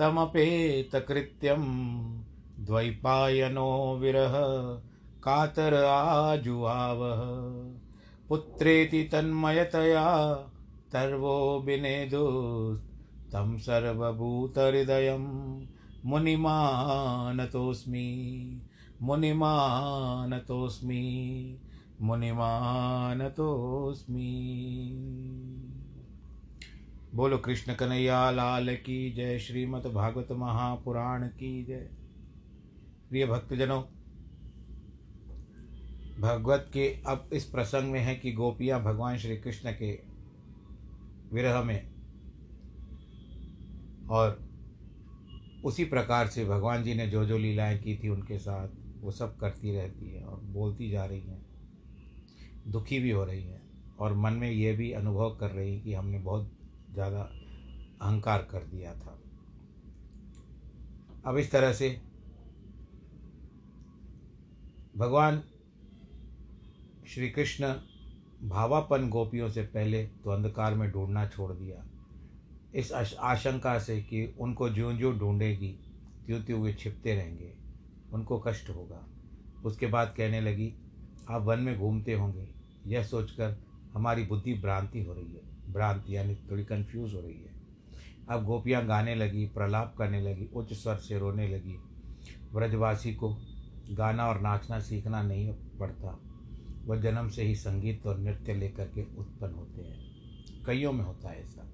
तमपेतकृत्यं द्वैपायनो विरह कातर आजुहावः। पुत्रेति तन्मयतया तर्वो विनेदुस्तं सर्वभूतहृदयं। मुनिमानतोऽस्मि मुनिमानतोऽस्मि मुनिमानतोऽस्मि। बोलो कृष्ण कन्हैया, लाल की जय, श्रीमद् भागवत महापुराण की जय। प्रिय भक्तजनों, भगवत के अब इस प्रसंग में है कि गोपियाँ भगवान श्री कृष्ण के विरह में और उसी प्रकार से भगवान जी ने जो जो लीलाएँ की थी उनके साथ, वो सब करती रहती है और बोलती जा रही हैं। दुखी भी हो रही हैं और मन में ये भी अनुभव कर रही कि हमने बहुत ज़्यादा अहंकार कर दिया था। अब इस तरह से भगवान श्री कृष्ण भावापन गोपियों से पहले तो अंधकार में ढूंढना छोड़ दिया। इस आशंका से कि उनको ज्यों ज्यों ढूंढेगी त्यों त्यों वे छिपते रहेंगे। उनको कष्ट होगा। उसके बाद कहने लगी, आप वन में घूमते होंगे। यह सोचकर हमारी बुद्धि भ्रांति हो रही है। भ्रांति यानी थोड़ी कंफ्यूज हो रही है। अब गोपियाँ गाने लगी, प्रलाप करने लगी, उच्च स्वर से रोने लगी। व्रजवासी को गाना और नाचना सीखना नहीं पड़ता। वह जन्म से ही संगीत और नृत्य लेकर के उत्पन्न होते हैं। कईयों में होता है ऐसा।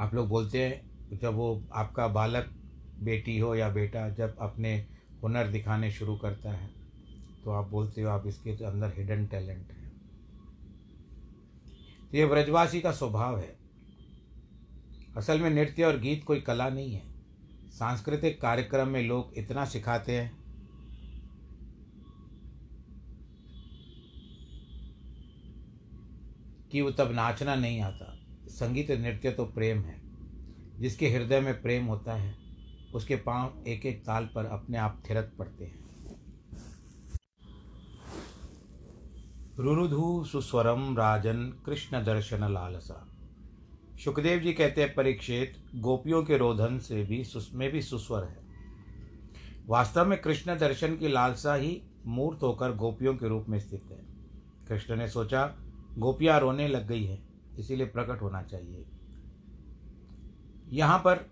आप लोग बोलते हैं, जब वो आपका बालक, बेटी हो या बेटा, जब अपने हुनर दिखाने शुरू करता है तो आप बोलते हो, आप इसके अंदर हिडन टैलेंट है। ये ब्रजवासी का स्वभाव है। असल में नृत्य और गीत कोई कला नहीं है। सांस्कृतिक कार्यक्रम में लोग इतना सिखाते हैं। कि वो तब नाचना नहीं आता। संगीत नृत्य तो प्रेम है। जिसके हृदय में प्रेम होता है, उसके पाँव एक एक ताल पर अपने आप थिरक पड़ते हैं। रुरुधु सुस्वरम राजन कृष्ण दर्शन लालसा। सुखदेव जी कहते हैं, परीक्षित, गोपियों के रोधन से भी में भी सुस्वर है। वास्तव में कृष्ण दर्शन की लालसा ही मूर्त होकर गोपियों के रूप में स्थित है। कृष्ण ने सोचा, गोपियाँ रोने लग गई है, इसीलिए प्रकट होना चाहिए। यहाँ पर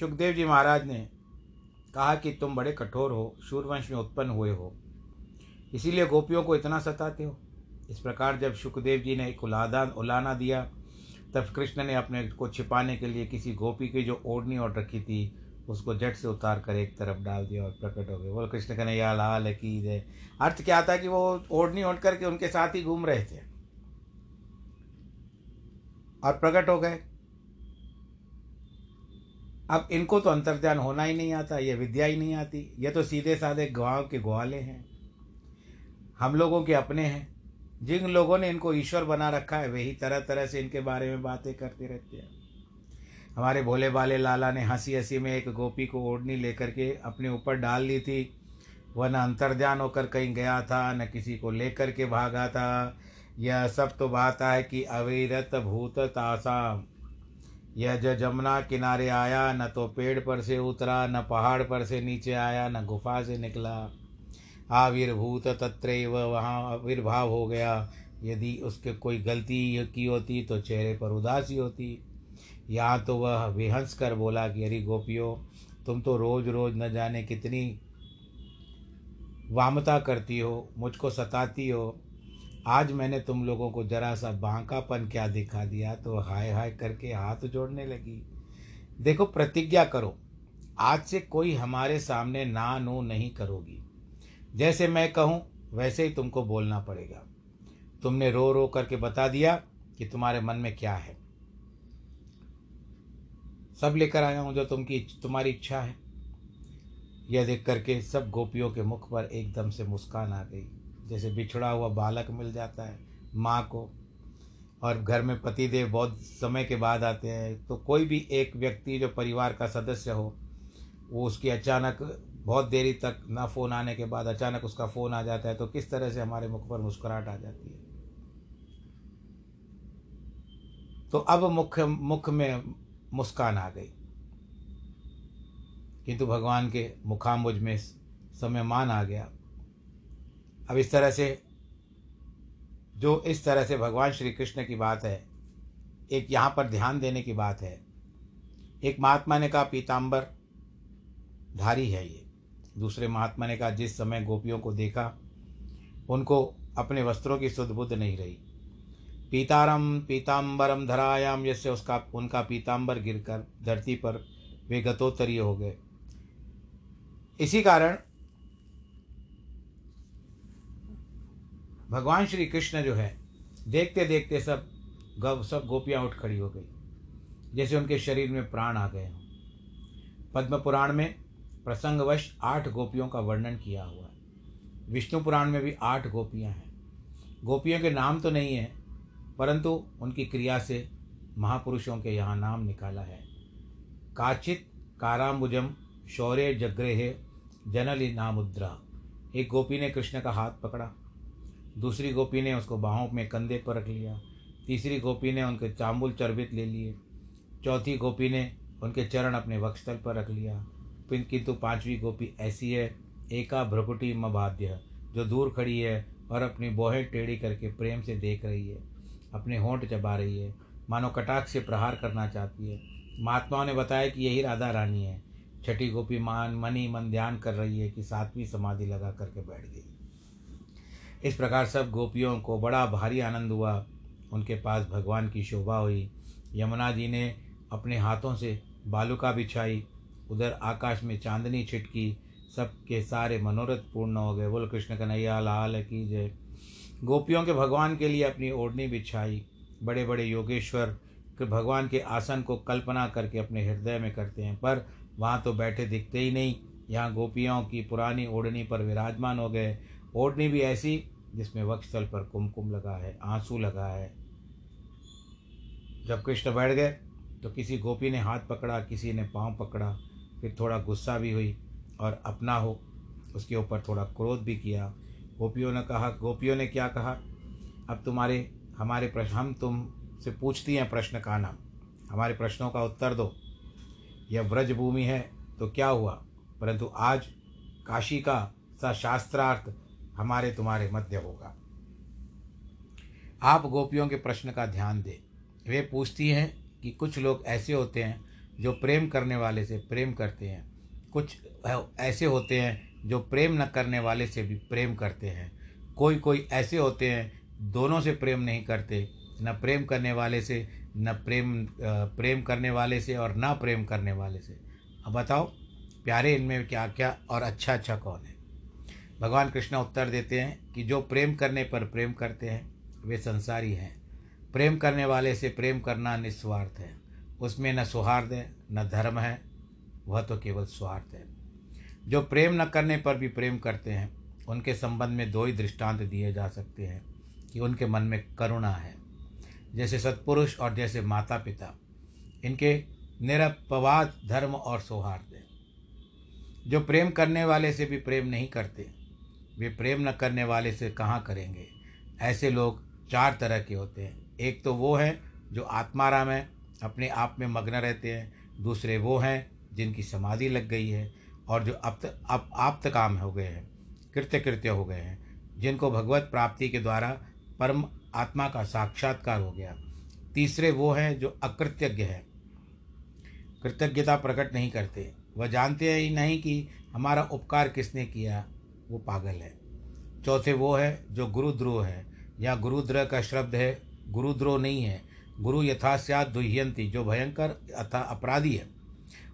सुखदेव जी महाराज ने कहा कि तुम बड़े कठोर हो सूर्यवंश में उत्पन्न हुए हो। इसीलिए गोपियों को इतना सताते हो। इस प्रकार जब सुखदेव जी ने एक उलादा, उलाना दिया, तब कृष्ण ने अपने को छिपाने के लिए किसी गोपी की जो ओढ़नी ओढ़ रखी थी, उसको जट से उतार कर एक तरफ़ डाल दिया और प्रकट हो गए। बोल, कृष्ण कहने या लाल की जय अर्थ क्या था कि वो ओढ़नी ओढ़ करके उनके साथ ही घूम रहे थे। और प्रकट हो गए। अब इनको तो अंतर्ध्यान होना ही नहीं आता, ये विद्या ही नहीं आती। ये तो सीधे साधे गाँव के ग्वाले हैं। हम लोगों के अपने हैं। जिन लोगों ने इनको ईश्वर बना रखा है वही तरह तरह से इनके बारे में बातें करते रहते हैं। हमारे भोले बाले लाला ने हँसी हँसी में एक गोपी को ओढ़नी लेकर के अपने ऊपर डाल ली थी। वह न अंतर्ध्यान होकर कहीं गया था, न किसी को लेकर के भागा था। यह सब तो बात है कि अविरत भूत तासाम। यह जो जमुना किनारे आया, न तो पेड़ पर से उतरा, न पहाड़ पर से नीचे आया, न गुफा से निकला। आविर्भूत तत्रैव, वहाँ आविर्भाव हो गया। यदि उसके कोई गलती की होती तो चेहरे पर उदासी होती। या तो वह विहंस कर बोला कि, अरे गोपियों, तुम तो रोज रोज न जाने कितनी वामता करती हो, मुझको सताती हो। आज मैंने तुम लोगों को जरा सा बांकापन क्या दिखा दिया? तो हाय हाय करके हाथ जोड़ने लगी। देखो, प्रतिज्ञा करो। आज से कोई हमारे सामने ना नो नहीं करोगी। जैसे मैं कहूँ, वैसे ही तुमको बोलना पड़ेगा। तुमने रो रो करके बता दिया कि तुम्हारे मन में क्या है। सब लेकर आया हूँ जो तुम की तुम्हारी इच्छा है। यह देख करके सब गोपियों के मुख पर एकदम से मुस्कान आ गई। जैसे बिछड़ा हुआ बालक मिल जाता है, माँ को। और घर में पति देव बहुत समय के बाद आते हैं तो कोई भी एक व्यक्ति जो परिवार का सदस्य हो, वो उसकी अचानक बहुत देरी तक ना फ़ोन आने के बाद अचानक उसका फ़ोन आ जाता है तो किस तरह से हमारे मुख पर मुस्कुराहट आ जाती है? तो अब मुख मुख में मुस्कान आ गई। किंतु भगवान के मुखाम्बुज में समय मान आ गया। अब इस तरह से, जो इस तरह से भगवान श्री कृष्ण की बात है, एक यहाँ पर ध्यान देने की बात है। एक महात्मा ने कहा पीताम्बर धारी है ये। दूसरे महात्मा ने कहा, जिस समय गोपियों को देखा, उनको अपने वस्त्रों की सुध बुद्ध नहीं रही। पीतारम पीताम्बरम धरायाम जैसे उसका, उनका पीताम्बर गिरकर धरती पर वे गतोत्तरीय हो गए। इसी कारण भगवान श्री कृष्ण जो है देखते देखते सब गव, सब गोपियाँ उठ खड़ी हो गई। जैसे उनके शरीर में प्राण आ गए हों। पद्म पुराण में प्रसंगवश आठ गोपियों का वर्णन किया हुआ है। विष्णु पुराण में भी आठ गोपियाँ हैं। गोपियों के नाम तो नहीं है, परंतु उनकी क्रिया से महापुरुषों के यहाँ नाम निकाला है। काचित, काराम्बुजम, शौर्य, जग्रेह, जनली नामुद्रा। एक गोपी ने कृष्ण का हाथ पकड़ा। दूसरी गोपी ने उसको बाहों में कंधे पर रख लिया। तीसरी गोपी ने उनके चांबुल चर्बित ले लिए। चौथी गोपी ने उनके चरण अपने वक्षस्थल पर रख लिया। किंतु पांचवी गोपी ऐसी है, एका भ्रकुटी मबाध्य, जो दूर खड़ी है और अपनी बोहें टेढ़ी करके प्रेम से देख रही है, अपने होंठ चबा रही है, मानो कटाक्ष से प्रहार करना चाहती है। महात्माओं ने बताया कि यही राधा रानी है। छठी गोपी मान, मनी, मन ध्यान कर रही है कि सातवीं समाधि लगा करके बैठ गई। इस प्रकार सब गोपियों को बड़ा भारी आनंद हुआ। उनके पास भगवान की शोभा हुई। यमुना जी ने अपने हाथों से बालुका बिछाई। उधर आकाश में चांदनी छिटकी, सबके सारे मनोरथ पूर्ण हो गए। बोल, कृष्ण कन्हैया, लाल, की जय। गोपियों के भगवान के लिए अपनी ओढ़नी बिछाई। बड़े बड़े योगेश्वर भगवान के आसन को कल्पना करके अपने हृदय में करते हैं, पर वहाँ तो बैठे दिखते ही नहीं। यहाँ गोपियों की पुरानी ओढ़नी पर विराजमान हो गए। ओढ़नी भी ऐसी, जिसमें वक्षस्थल पर कुमकुम लगा है, आँसू लगा है। जब कृष्ण बैठ गए तो किसी गोपी ने हाथ पकड़ा, किसी ने पाँव पकड़ा। फिर थोड़ा गुस्सा भी हुई और अपना हो, उसके ऊपर थोड़ा क्रोध भी किया। गोपियों ने कहा, गोपियों ने क्या कहा? अब तुम्हारे, हमारे प्रश्न हम तुम से पूछती हैं प्रश्न का नाम। हमारे प्रश्नों का उत्तर दो। यह व्रज भूमि है तो क्या हुआ? परंतु आज काशी का सा शास्त्रार्थ हमारे तुम्हारे मध्य होगा। आप गोपियों के प्रश्न का ध्यान दें। वे पूछती हैं कि कुछ लोग ऐसे होते हैं जो प्रेम करने वाले से प्रेम करते हैं, कुछ ऐसे होते हैं जो प्रेम न करने वाले से भी प्रेम करते हैं। कोई कोई ऐसे होते हैं, दोनों से प्रेम नहीं करते, न प्रेम करने वाले से, न प्रेम प्रेम करने वाले से और ना प्रेम करने वाले से। अब बताओ, प्यारे इनमें क्या क्या और अच्छा अच्छा कौन है? भगवान कृष्ण उत्तर देते हैं कि जो प्रेम करने पर प्रेम करते हैं, वे संसारी हैं। प्रेम करने वाले से प्रेम करना निस्वार्थ है। उसमें न सौहार्द है, न धर्म है, वह तो केवल स्वार्थ है। जो प्रेम न करने पर भी प्रेम करते हैं, उनके संबंध में दो ही दृष्टांत दिए जा सकते हैं कि उनके मन में करुणा है। जैसे सत्पुरुष और जैसे माता पिता इनके निरपवाद धर्म और सौहार्द है। जो प्रेम करने वाले से भी प्रेम नहीं करते, वे प्रेम न करने वाले से कहाँ करेंगे? ऐसे लोग चार तरह के होते हैं। एक तो वो हैं जो आत्माराम है अपने आप में मग्न रहते हैं। दूसरे वो हैं जिनकी समाधि लग गई है और जो अब अब आप्त काम हो गए हैं कृत्य कृत्य हो गए हैं, जिनको भगवत प्राप्ति के द्वारा परम आत्मा का साक्षात्कार हो गया। तीसरे वो हैं जो अकृतज्ञ हैं। कृतज्ञता प्रकट नहीं करते। वह जानते ही नहीं कि हमारा उपकार किसने किया, वो पागल है। चौथे वो है जो गुरुद्रोह है। या गुरुद्रोह का शब्द है, गुरुद्रोह नहीं है। गुरु यथास्यात दुह्यंती जो भयंकर अथा अपराधी है।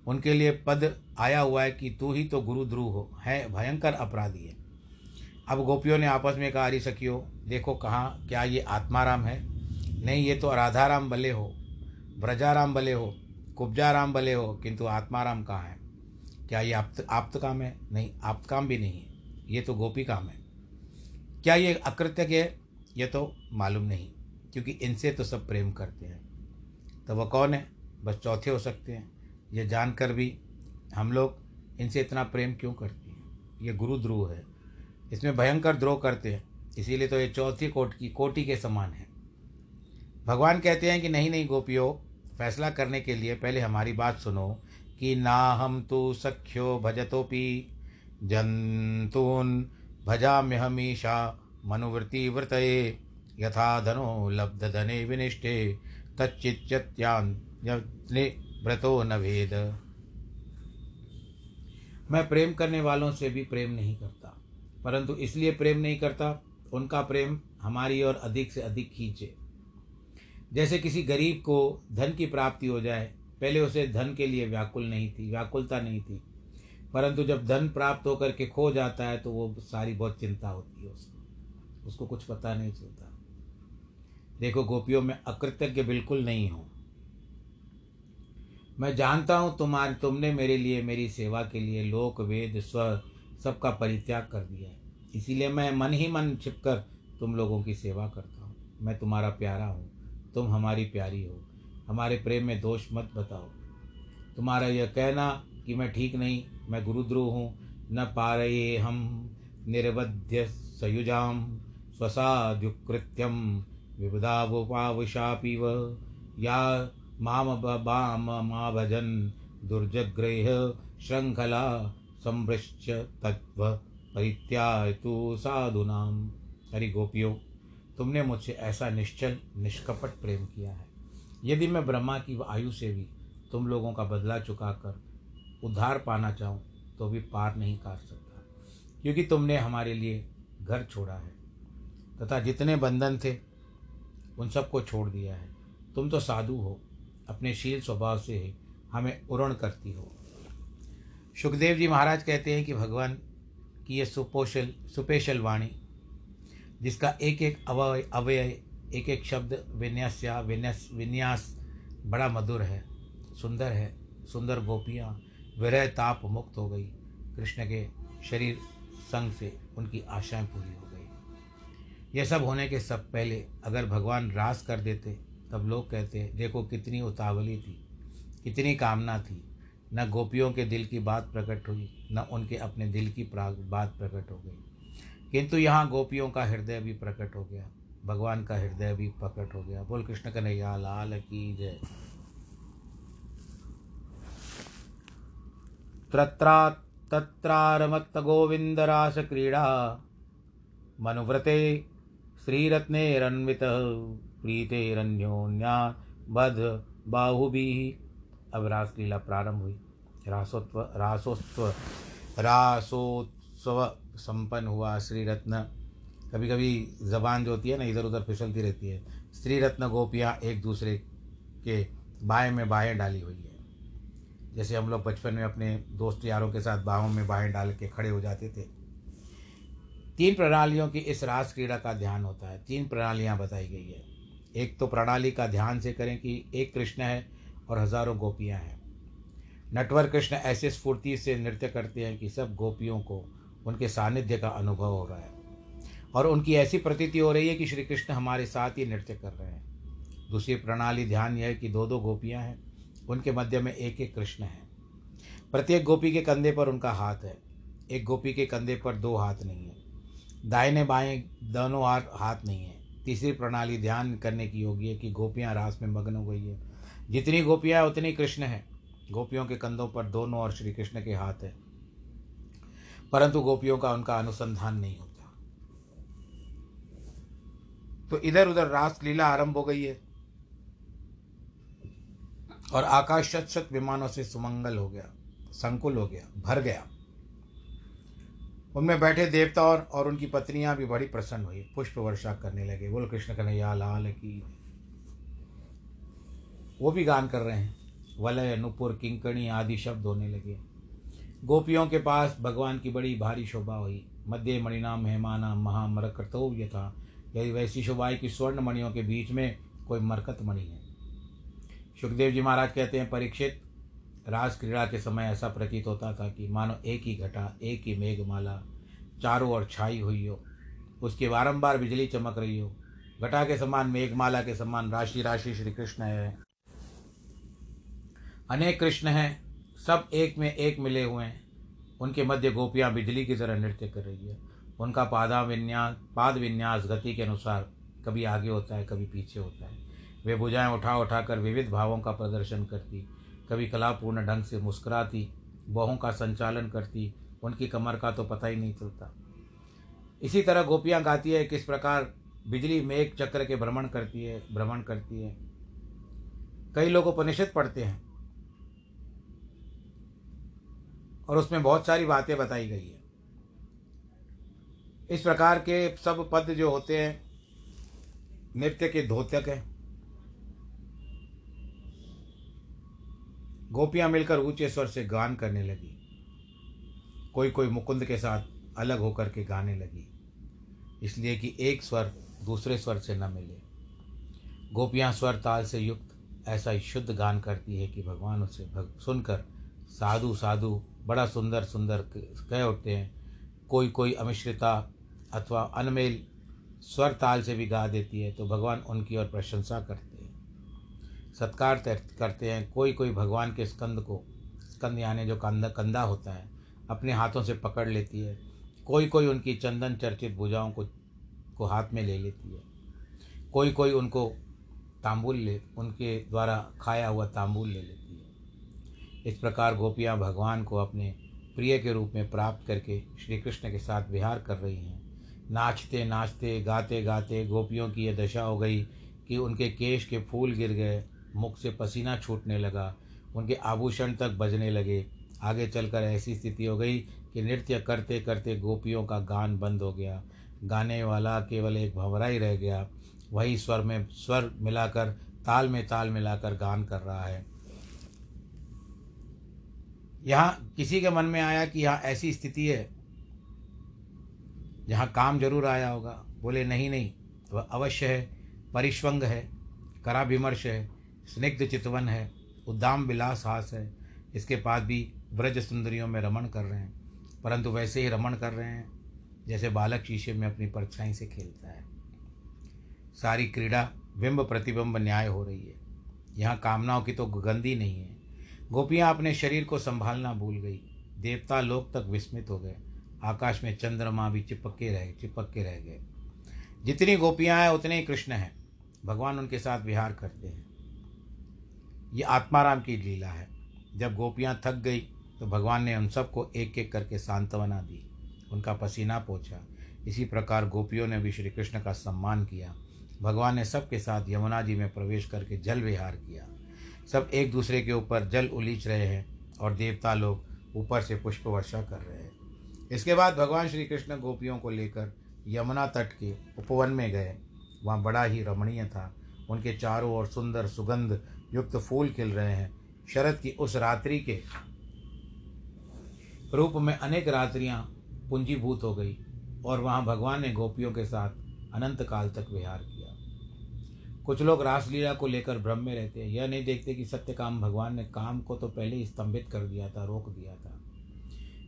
उनके लिए पद आया हुआ है कि तू ही तो गुरु ध्रुव हो, है, भयंकर अपराधी है। अब गोपियों ने आपस में कहा हरी सखियो, देखो कहाँ, क्या ये आत्माराम है? नहीं, ये तो राधाराम भले हो, ब्रजाराम भले हो, कुब्जाराम भले हो, किंतु आत्माराम कहाँ है? क्या ये आप्त आप्त काम है? नहीं, आप्त काम भी नहीं है, ये तो गोपी काम है। क्या ये अकृत्य है? ये तो मालूम नहीं क्योंकि इनसे तो सब प्रेम करते हैं। तो वह कौन है? बस चौथे हो सकते हैं। ये जानकर भी हम लोग इनसे इतना प्रेम क्यों करते हैं? ये गुरु ध्रुव है। इसमें भयंकर द्रोह करते हैं। इसीलिए तो ये चौथी कोट की कोटि के समान है। भगवान कहते हैं कि नहीं नहीं गोपियों, फैसला करने के लिए पहले हमारी बात सुनो कि ना हम तो सख्यो भजतोपि जंतून भजाम्य हमीशा मनुवृत्ति व्रत यथा धनो लब्ध धने विनिष्ठे तच्चित्यान व्रतो न भेद। मैं प्रेम करने वालों से भी प्रेम नहीं करता, परंतु इसलिए प्रेम नहीं करता, उनका प्रेम हमारी ओर अधिक से अधिक खींचे। जैसे किसी गरीब को धन की प्राप्ति हो जाए, पहले उसे धन के लिए व्याकुल नहीं थी, व्याकुलता नहीं थी। परंतु जब धन प्राप्त होकर के खो जाता है तो वो सारी बहुत चिंता होती है उसको। उसको कुछ पता नहीं चलता। देखो, गोपियों में अकृतज्ञ बिल्कुल नहीं हूँ। मैं जानता हूँ तुम्हारे, तुमने मेरे लिए, मेरी सेवा के लिए लोक, वेद, स्व, सबका परित्याग कर दिया है। इसीलिए मैं मन ही मन छिपकर तुम लोगों की सेवा करता हूँ। मैं तुम्हारा प्यारा हूँ। तुम हमारी प्यारी हो। हमारे प्रेम में दोष मत बताओ। तुम्हारा यह कहना कि मैं ठीक नहीं, मैं गुरुद्रोह हूँ। न पा रहे हम, निर्वध्य सयुजाम स्वसाद्युकृत्यम विबुधावुपावशापिव या माम बाम मा भजन दुर्जग्रेह श्रृंखला संभृश्च तत्व परित्याय तो साधुनाम हरि गोपियों, तुमने मुझसे ऐसा निश्चल, निष्कपट प्रेम किया है। यदि मैं ब्रह्मा की आयु से भी तुम लोगों का बदला चुका कर उद्धार पाना चाहूँ तो भी पार नहीं कर सकता, क्योंकि तुमने हमारे लिए घर छोड़ा है, तथा जितने बंधन थे उन सबको छोड़ दिया है। तुम तो साधु हो। अपने शील स्वभाव से ही हमें उरण करती हो। सुखदेव जी महाराज कहते हैं कि भगवान की ये सुपोशल सुपेशल वाणी, जिसका एक एक अवय अवय एक एक शब्द विन्यास या विन्यास विन्यास बड़ा मधुर है, सुंदर है, सुंदर गोपियाँ, विरह ताप मुक्त हो गई। कृष्ण के शरीर संग से उनकी आशाएँ पूरी हो यह सब होने के सब पहले अगर भगवान रास कर देते, तब लोग कहते, देखो कितनी उतावली थी, कितनी कामना थी। न गोपियों के दिल की बात प्रकट हुई, न उनके अपने दिल की बात प्रकट हो गई। किंतु यहाँ गोपियों का हृदय भी प्रकट हो गया, भगवान का हृदय भी प्रकट हो गया। बोल कृष्ण कन्हैया, लाल की जय। त्रत्रा तत्रारमत्तगोविन्दरासक्रीडा मनुव्रते श्रीरत्नेरन्वितः प्रीतेरन्योन्या बध बाहुभिः। अब रासलीला प्रारंभ हुई। रासोत्व रासोत्व, रासोत्सव संपन्न हुआ श्री रत्न कभी कभी जबान जो होती है ना इधर उधर फिसलती रहती है। स्त्री रत्न गोपियाँ एक दूसरे के बाएँ में बाएँ डाली हुई है। जैसे हम लोग बचपन में अपने दोस्त यारों के साथ बाहों में बाहें डाल के खड़े हो जाते थे। तीन प्रणालियों की इस रास क्रीड़ा का ध्यान होता है। तीन प्रणालियाँ बताई गई है। एक तो प्रणाली का ध्यान से करें कि एक कृष्ण है और हज़ारों गोपियाँ हैं। नटवर कृष्ण ऐसे स्फूर्ति से नृत्य करते हैं कि सब गोपियों को उनके सानिध्य का अनुभव हो रहा है। और उनकी ऐसी प्रतीति हो रही है कि श्री कृष्ण हमारे साथ ही नृत्य कर रहे हैं। दूसरी प्रणाली ध्यान यह है कि दो दो गोपियाँ हैं। उनके मध्य में एक एक कृष्ण है। प्रत्येक गोपी के कंधे पर उनका हाथ है। एक गोपी के कंधे पर दो हाथ नहीं है। दाहिने बाएँ दोनों हाथ नहीं है। तीसरी प्रणाली ध्यान करने की होगी है कि गोपियाँ रास में मग्न हो गई है। जितनी गोपियाँ, उतनी कृष्ण है। गोपियों के कंधों पर दोनों और श्री कृष्ण के हाथ है। परंतु गोपियों का उनका अनुसंधान नहीं होता। तो इधर उधर रास लीला आरंभ हो गई है। और आकाश शत शत विमानों से सुमंगल हो गया, संकुल हो गया, भर गया। उनमें बैठे देवता और, और उनकी पत्नियाँ भी बड़ी प्रसन्न हुई पुष्प वर्षा करने लगे बोल कृष्ण कन्हैया लाल की वो भी गान कर रहे हैं। वलय नुपुर किंकणी आदि शब्द होने लगे। गोपियों के पास भगवान की बड़ी भारी शोभा हुई। मध्य मणिनाम मेहमाना महामरकर्तव्य यथा यदि वैसी शोभाई की स्वर्ण मणियों के बीच में कोई मरकत मणि है। सुखदेव जी महाराज कहते हैं परीक्षित रास क्रीड़ा के समय ऐसा प्रतीत होता था कि मानो एक ही घटा, एक ही मेघमाला, चारों ओर छाई हुई हो। उसकी बारंबार बिजली चमक रही हो। घटा के समान मेघमाला के समान राशि राशि श्री कृष्ण है। अनेक कृष्ण हैं, सब एक में एक मिले हुए हैं। उनके मध्य गोपियाँ बिजली की तरह नृत्य कर रही है। उनका पादा विन्यास पाद विन्यास गति के अनुसार कभी आगे होता है, कभी पीछे होता है। वे भुजाएँ उठा उठा कर विविध भावों का प्रदर्शन करती कभी कलापूर्ण ढंग से मुस्कुराती, बहों का संचालन करती, उनकी कमर का तो पता ही नहीं चलता। इसी तरह गोपियाँ गाती है किस प्रकार बिजली मेघ चक्र के भ्रमण करती है, भ्रमण करती है। कई लोग उपनिषद पढ़ते हैं और उसमें बहुत सारी बातें बताई गई है। इस प्रकार के सब पद जो होते हैं, नृत्य के धोतक हैं। गोपियाँ मिलकर ऊँचे स्वर से गान करने लगी। कोई कोई मुकुंद के साथ अलग होकर के गाने लगी, इसलिए कि एक स्वर दूसरे स्वर से न मिले। गोपियाँ स्वर ताल से युक्त, ऐसा ही शुद्ध गान करती है कि भगवान उसे भग, सुनकर साधु साधु, बड़ा सुंदर सुंदर कह उठते हैं। कोई कोई अमिश्रिता अथवा अनमेल स्वर ताल से भी गा देती है तो भगवान उनकी और प्रशंसा करते सत्कार करते हैं कोई कोई भगवान के स्कंद को, स्कंद यानी जो कंधा कंधा होता है, अपने हाथों से पकड़ लेती है। कोई कोई उनकी चंदन चर्चित भुजाओं को को हाथ में ले लेती है। कोई कोई उनको तांबुल ले, उनके द्वारा खाया हुआ तांबुल ले लेती है। इस प्रकार गोपियाँ भगवान को अपने प्रिय के रूप में प्राप्त करके श्री कृष्ण के साथ विहार कर रही हैं। नाचते नाचते, गाते गाते गोपियों की यह दशा हो गई कि उनके केश के फूल गिर गए मुख से पसीना छूटने लगा। उनके आभूषण तक बजने लगे। आगे चलकर ऐसी स्थिति हो गई कि नृत्य करते करते गोपियों का गान बंद हो गया। गाने वाला केवल एक भंवरा ही रह गया। वही स्वर में, स्वर मिलाकर, ताल में ताल मिलाकर गान कर रहा है। यहाँ किसी के मन में आया कि यहाँ ऐसी स्थिति है, जहाँ काम ज़रूर आया होगा। बोले, नहीं नहीं, वह अवश्य है परिश्वंग है, करा विमर्श है स्निग्ध चितवन है, उद्दाम विलास हास है। इसके पास भी ब्रज सुंदरियों में रमण कर रहे हैं। परंतु वैसे ही रमण कर रहे हैं, जैसे बालक शीशे में अपनी परछाई से खेलता है। सारी क्रीड़ा बिंब प्रतिबिंब न्याय हो रही है। यहाँ कामनाओं की तो गंदी नहीं है। गोपियाँ अपने शरीर को संभालना भूल गई। देवता लोग तक विस्मित हो गए। आकाश में चंद्रमा भी चिपक रह चिपक रह गए। जितनी गोपियाँ हैं, उतने ही कृष्ण हैं। भगवान उनके साथ विहार करते हैं। ये आत्माराम की लीला है। जब गोपियाँ थक गई तो भगवान ने उन सबको एक एक करके सांत्वना दी। उनका पसीना पोछा। इसी प्रकार गोपियों ने भी श्री कृष्ण का सम्मान किया। भगवान ने सबके साथ यमुना जी में प्रवेश करके जल विहार किया। सब एक दूसरे के ऊपर जल उलीच रहे हैं और देवता लोग ऊपर से पुष्प वर्षा कर रहे हैं। इसके बाद भगवान श्री कृष्ण गोपियों को लेकर यमुना तट के उपवन में गए। वहाँ बड़ा ही रमणीय था। उनके चारों ओर सुंदर सुगंध युक्त फूल खिल रहे हैं। शरद की उस रात्रि के रूप में अनेक रात्रियाँ पूंजीभूत हो गई और वहाँ भगवान ने गोपियों के साथ अनंत काल तक विहार किया। कुछ लोग रासलीला को लेकर भ्रम में रहते हैं। यह नहीं देखते कि सत्य काम भगवान ने काम को तो पहले ही स्तंभित कर दिया था, रोक दिया था।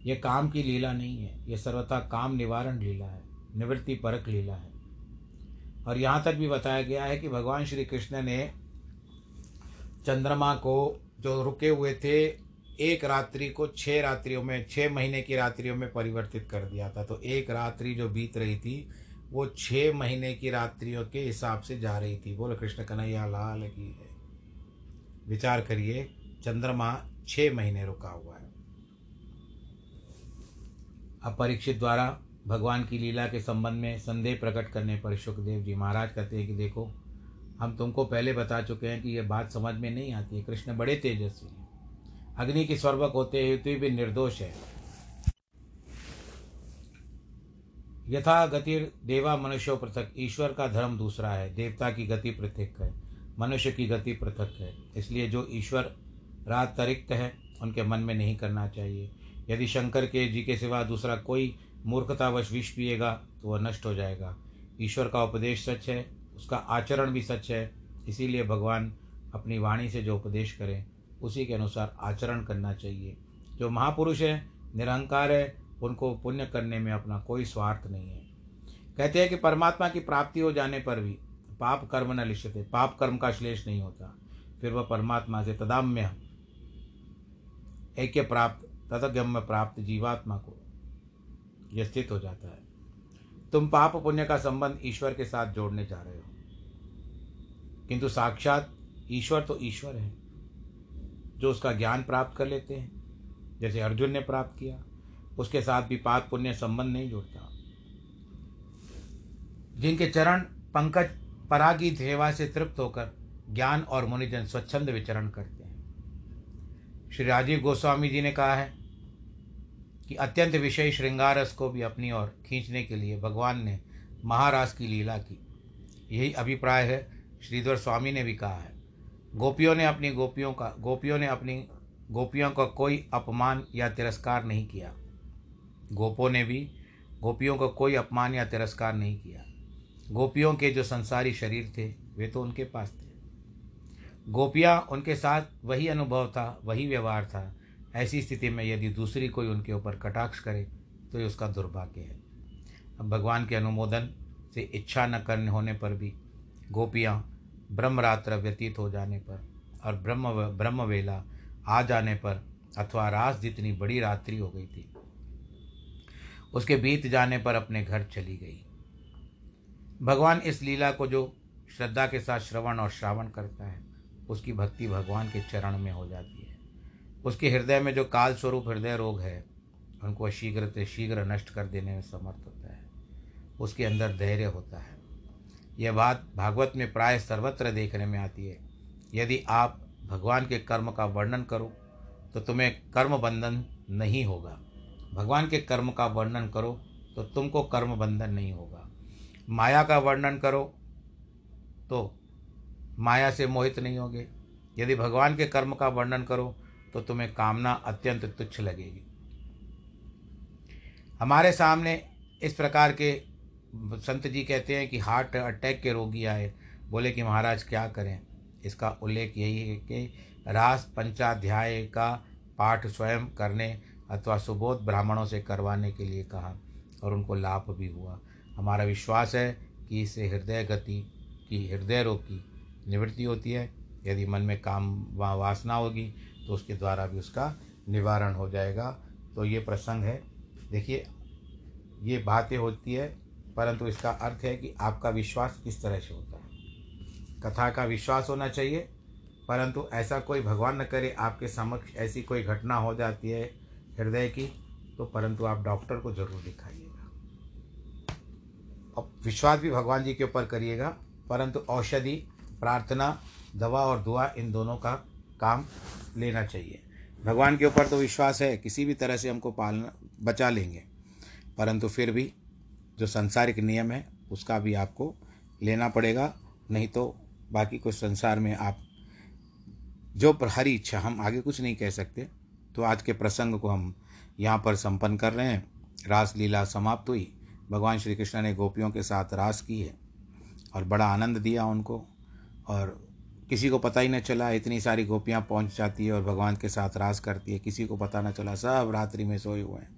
यह काम की लीला नहीं है। यह सर्वथा काम निवारण लीला है, निवृत्ति परक लीला है। और यहाँ तक भी बताया गया है कि भगवान श्री कृष्ण ने चंद्रमा को जो रुके हुए थे, एक रात्रि को छः रात्रियों में छः महीने की रात्रियों में परिवर्तित कर दिया था। तो एक रात्रि जो बीत रही थी, वो छः महीने की रात्रियों के हिसाब से जा रही थी। बोलो, कृष्ण कन्हैया, लाल की है। विचार करिए, चंद्रमा छः महीने रुका हुआ है। अब परीक्षित द्वारा भगवान की लीला के संबंध में संदेह प्रकट करने पर सुखदेव जी महाराज कहते हैं कि देखो हम तुमको पहले बता चुके हैं कि यह बात समझ में नहीं आती है। कृष्ण बड़े तेजस्वी हैं। अग्नि की स्वर्वक होते हेतु भी निर्दोष है। यथा गति देवा मनुष्यों पृथक, ईश्वर का धर्म दूसरा है। देवता की गति पृथक है, मनुष्य की गति पृथक है। इसलिए जो ईश्वर रात तरिक्त है, उनके मन में नहीं करना चाहिए। यदि शंकर के जी के सिवा दूसरा कोई मूर्खतावश विष पिएगा तो वह नष्ट हो जाएगा। ईश्वर का उपदेश सच है उसका आचरण भी सच है, इसीलिए भगवान अपनी वाणी से जो उपदेश करें, उसी के अनुसार आचरण करना चाहिए। जो महापुरुष है, निरंकार है, उनको पुण्य करने में अपना कोई स्वार्थ नहीं है। कहते हैं कि परमात्मा की प्राप्ति हो जाने पर भी पाप कर्म न लिश्यते, पाप कर्म का श्लेष नहीं होता। फिर वह परमात्मा से तदाम्य, ऐक्य प्राप्त, तदगम्य प्राप्त जीवात्मा को यह स्थित हो जाता है। तुम पाप पुण्य का संबंध ईश्वर के साथ जोड़ने जा रहे हो। किंतु साक्षात ईश्वर तो ईश्वर है, जो उसका ज्ञान प्राप्त कर लेते हैं, जैसे अर्जुन ने प्राप्त किया, उसके साथ भी पाप पुण्य संबंध नहीं जुड़ता। जिनके चरण पंकज परागी सेवा से तृप्त होकर ज्ञान और मुनिजन स्वच्छंद विचरण करते हैं। श्री राजीव गोस्वामी जी ने कहा है कि अत्यंत विषय श्रृंगारस को भी अपनी ओर खींचने के लिए भगवान ने महारास की लीला की। यही अभिप्राय है, श्रीधर स्वामी ने भी कहा है। गोपियों ने अपनी गोपियों का, गोपियों ने अपनी गोपियों का कोई अपमान या तिरस्कार नहीं किया। गोपों ने भी गोपियों का कोई अपमान या तिरस्कार नहीं किया। गोपियों के जो संसारी शरीर थे, वे तो उनके पास थे। गोपियाँ उनके साथ वही अनुभव था, वही व्यवहार था ऐसी स्थिति में यदि दूसरी कोई उनके ऊपर कटाक्ष करे तो ये उसका दुर्भाग्य है। अब भगवान के अनुमोदन से इच्छा न करने होने पर भी गोपियाँ ब्रह्मरात्र व्यतीत हो जाने पर और ब्रह्म ब्रह्म वेला आ जाने पर अथवा रास जितनी बड़ी रात्रि हो गई थी, उसके बीत जाने पर अपने घर चली गई। भगवान इस लीला को जो श्रद्धा के साथ श्रवण और श्रावण करता है, उसकी भक्ति भगवान के चरण में हो जाती है। उसके हृदय में जो काल स्वरूप हृदय रोग है, उनको शीघ्र से शीघ्र नष्ट कर देने में समर्थ होता है। उसके अंदर धैर्य होता है। यह बात भागवत में प्राय सर्वत्र देखने में आती है। यदि आप भगवान के कर्म का वर्णन करो तो तुम्हें कर्म बंधन नहीं होगा। भगवान के कर्म का वर्णन करो तो तुमको कर्म बंधन नहीं होगा। माया का वर्णन करो तो माया से मोहित नहीं होगे। यदि भगवान के कर्म का वर्णन करो तो तुम्हें कामना अत्यंत तुच्छ लगेगी। हमारे सामने इस प्रकार के संत जी कहते हैं कि हार्ट अटैक के रोगी आए, बोले कि महाराज क्या करें? इसका उल्लेख यही है कि रास पंचाध्याय का पाठ स्वयं करने अथवा सुबोध ब्राह्मणों से करवाने के लिए कहा और उनको लाभ भी हुआ। हमारा विश्वास है कि इससे हृदय गति की, हृदय रोग की निवृत्ति होती है। यदि मन में काम वासना होगी तो उसके द्वारा भी उसका निवारण हो जाएगा। तो ये प्रसंग है। देखिए, ये बातें होती है, परंतु इसका अर्थ है कि आपका विश्वास किस तरह से होता है। कथा का विश्वास होना चाहिए, परंतु ऐसा कोई भगवान न करे, आपके समक्ष ऐसी कोई घटना हो जाती है हृदय की तो परंतु आप डॉक्टर को ज़रूर दिखाइएगा। अब विश्वास भी भगवान जी के ऊपर करिएगा, परंतु औषधि, प्रार्थना, दवा और दुआ इन दोनों का काम लेना चाहिए। भगवान के ऊपर तो विश्वास है, किसी भी तरह से हमको पालना, बचा लेंगे। परंतु फिर भी जो संसारिक नियम है, उसका भी आपको लेना पड़ेगा, नहीं तो बाकी कुछ संसार में आप जो हरी इच्छा, हम आगे कुछ नहीं कह सकते। तो आज के प्रसंग को हम यहाँ पर संपन्न कर रहे हैं। रास लीला समाप्त हुई। भगवान श्री कृष्ण ने गोपियों के साथ रास की है और बड़ा आनंद दिया उनको और किसी को पता ही न चला, इतनी सारी गोपियाँ पहुँच जाती है और भगवान के साथ रास करती है। किसी को पता न चला, सब रात्रि में सोए हुए हैं।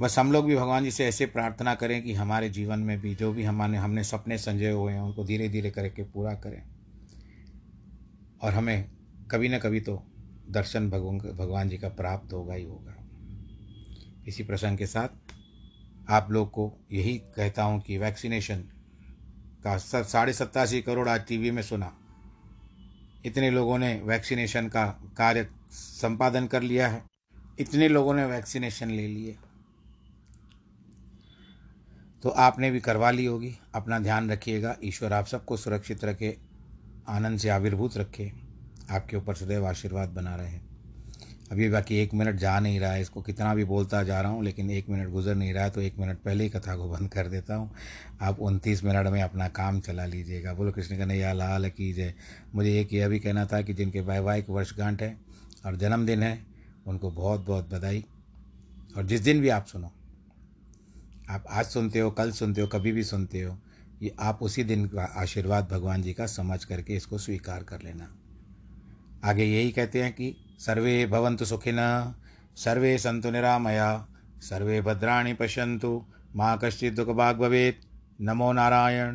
बस हम लोग भी भगवान जी से ऐसे प्रार्थना करें कि हमारे जीवन में भी, जो भी हमारे, हमने सपने संजय हुए हैं, उनको धीरे धीरे करके पूरा करें। और हमें कभी न कभी तो दर्शन भगवान जी का प्राप्त होगा ही होगा। इसी प्रसंग के साथ आप लोग को यही कहता हूँ कि वैक्सीनेशन साढ़े सत्तासी करोड़ आज टीवी में सुना। इतने लोगों ने वैक्सीनेशन का कार्य संपादन कर लिया है। इतने लोगों ने वैक्सीनेशन ले लिए तो आपने भी करवा ली होगी। अपना ध्यान रखिएगा। ईश्वर आप सबको सुरक्षित रखे, आनंद से आविर्भूत रखे। आपके ऊपर सदैव आशीर्वाद बना रहे। अभी बाकी एक मिनट जा नहीं रहा है, इसको कितना भी बोलता जा रहा हूँ, लेकिन एक मिनट गुजर नहीं रहा है तो एक मिनट पहले ही कथा को बंद कर देता हूँ। आप उनतीस मिनट में अपना काम चला लीजिएगा। बोलो, कृष्ण कन्हैया लाल कीजिए मुझे एक यह भी कहना था कि जिनके वैवाहिक वर्षगांठ है और जन्मदिन है, उनको बहुत बहुत बधाई। और जिस दिन भी आप सुनो, आप आज सुनते हो, कल सुनते हो, कभी भी सुनते हो, ये आप उसी दिन का आशीर्वाद भगवान जी का समझ करके इसको स्वीकार कर लेना। आगे यही कहते हैं कि सर्वे भवन्तु सुखिन, सर्वे सन्तु निरामया, सर्वे भद्राणि पश्यन्तु, माँ कश्चित् दुःखभाग् भवेत्। नमो नारायण।